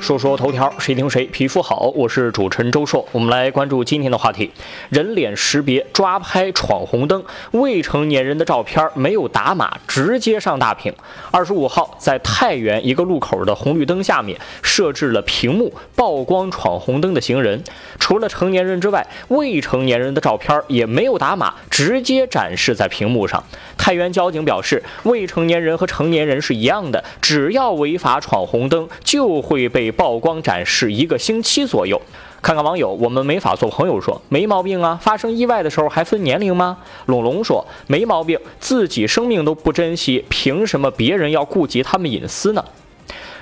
说说头条，谁听谁皮肤好。我是主持人周硕，我们来关注今天的话题：人脸识别抓拍闯红灯，未成年人的照片没有打码，直接上大屏。二十五号，在太原一个路口的红绿灯下面设置了屏幕，曝光闯红灯的行人。除了成年人之外，未成年人的照片也没有打码，直接展示在屏幕上。太原交警表示，未成年人和成年人是一样的，只要违法闯红灯，就会被曝光展示一个星期左右。看看网友，我们没法做朋友说没毛病啊，发生意外的时候还分年龄吗？龙龙说没毛病，自己生命都不珍惜，凭什么别人要顾及他们隐私呢？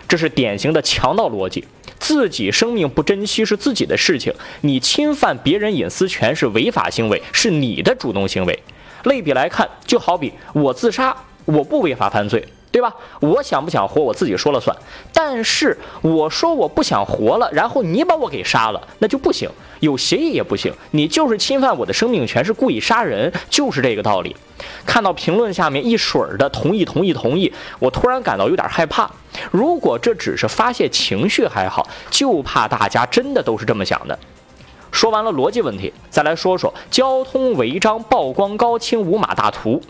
这是典型的强盗逻辑。自己生命不珍惜是自己的事情，你侵犯别人隐私权是违法行为，是你的主动行为。类比来看，就好比我自杀，我不违法犯罪，对吧？我想不想活，我自己说了算。但是我说我不想活了，然后你把我给杀了，那就不行，有协议也不行，你就是侵犯我的生命权，是故意杀人，就是这个道理。看到评论下面一水儿的同意同意同意，我突然感到有点害怕。如果这只是发泄情绪还好，就怕大家真的都是这么想的。说完了逻辑问题，再来说说交通违章曝光高清无码大图。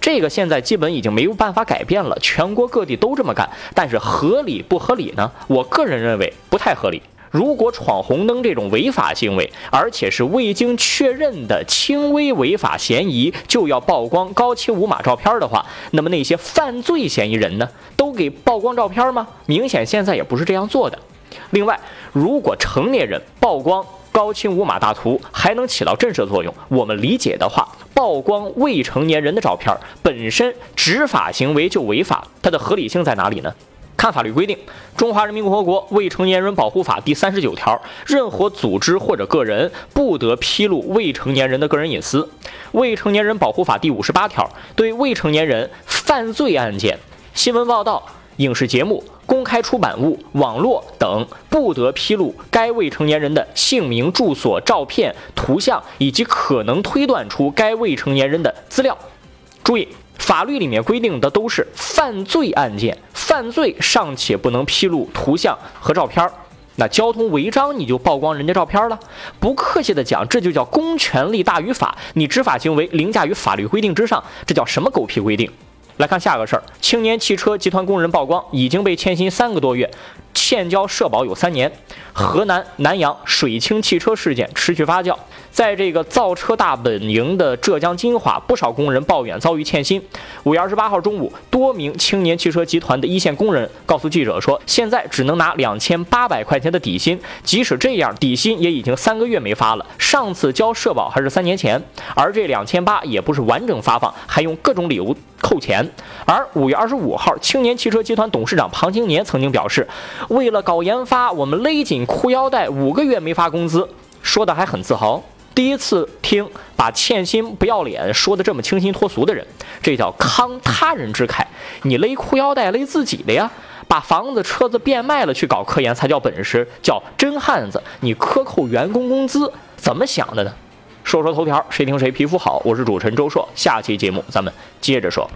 这个现在基本已经没有办法改变了，全国各地都这么干。但是合理不合理呢？我个人认为不太合理。如果闯红灯这种违法行为，而且是未经确认的轻微违法嫌疑，就要曝光高清无码照片的话，那么那些犯罪嫌疑人呢，都给曝光照片吗？明显现在也不是这样做的。另外，如果成年人曝光高清无码大图，还能起到震慑作用，我们理解的话，曝光未成年人的照片本身执法行为就违法，它的合理性在哪里呢？看法律规定，《中华人民共和国未成年人保护法》第三十九条，任何组织或者个人不得披露未成年人的个人隐私。《未成年人保护法》第五十八条，对未成年人犯罪案件、新闻报道、影视节目、公开出版物、网络等，不得披露该未成年人的姓名、住所、照片、图像以及可能推断出该未成年人的资料。注意。法律里面规定的都是犯罪案件，犯罪尚且不能披露图像和照片儿，那交通违章你就曝光人家照片了？不客气的讲，这就叫公权力大于法，你执法行为凌驾于法律规定之上，这叫什么狗屁规定？来看下个事儿，青年汽车集团工人曝光已经被欠薪三个多月。欠交社保有三年，河南南阳水清汽车事件持续发酵。在这个造车大本营的浙江金华，不少工人抱怨遭遇欠薪。五月二十八号中午，多名青年汽车集团的一线工人告诉记者说，现在只能拿两千八百块钱的底薪，即使这样，底薪也已经三个月没发了。上次交社保还是三年前，而这两千八也不是完整发放，还用各种理由扣钱。而五月二十五号，青年汽车集团董事长庞青年曾经表示。为了搞研发，我们勒紧裤腰带，五个月没发工资，说的还很自豪。第一次听把欠薪不要脸说的这么清新脱俗的人，这叫慷他人之慨。你勒裤腰带勒自己的呀，把房子车子变卖了去搞科研才叫本事，叫真汉子。你克扣员工工资怎么想的呢？说说头条，谁听谁皮肤好。我是主持人周硕，下期节目咱们接着说。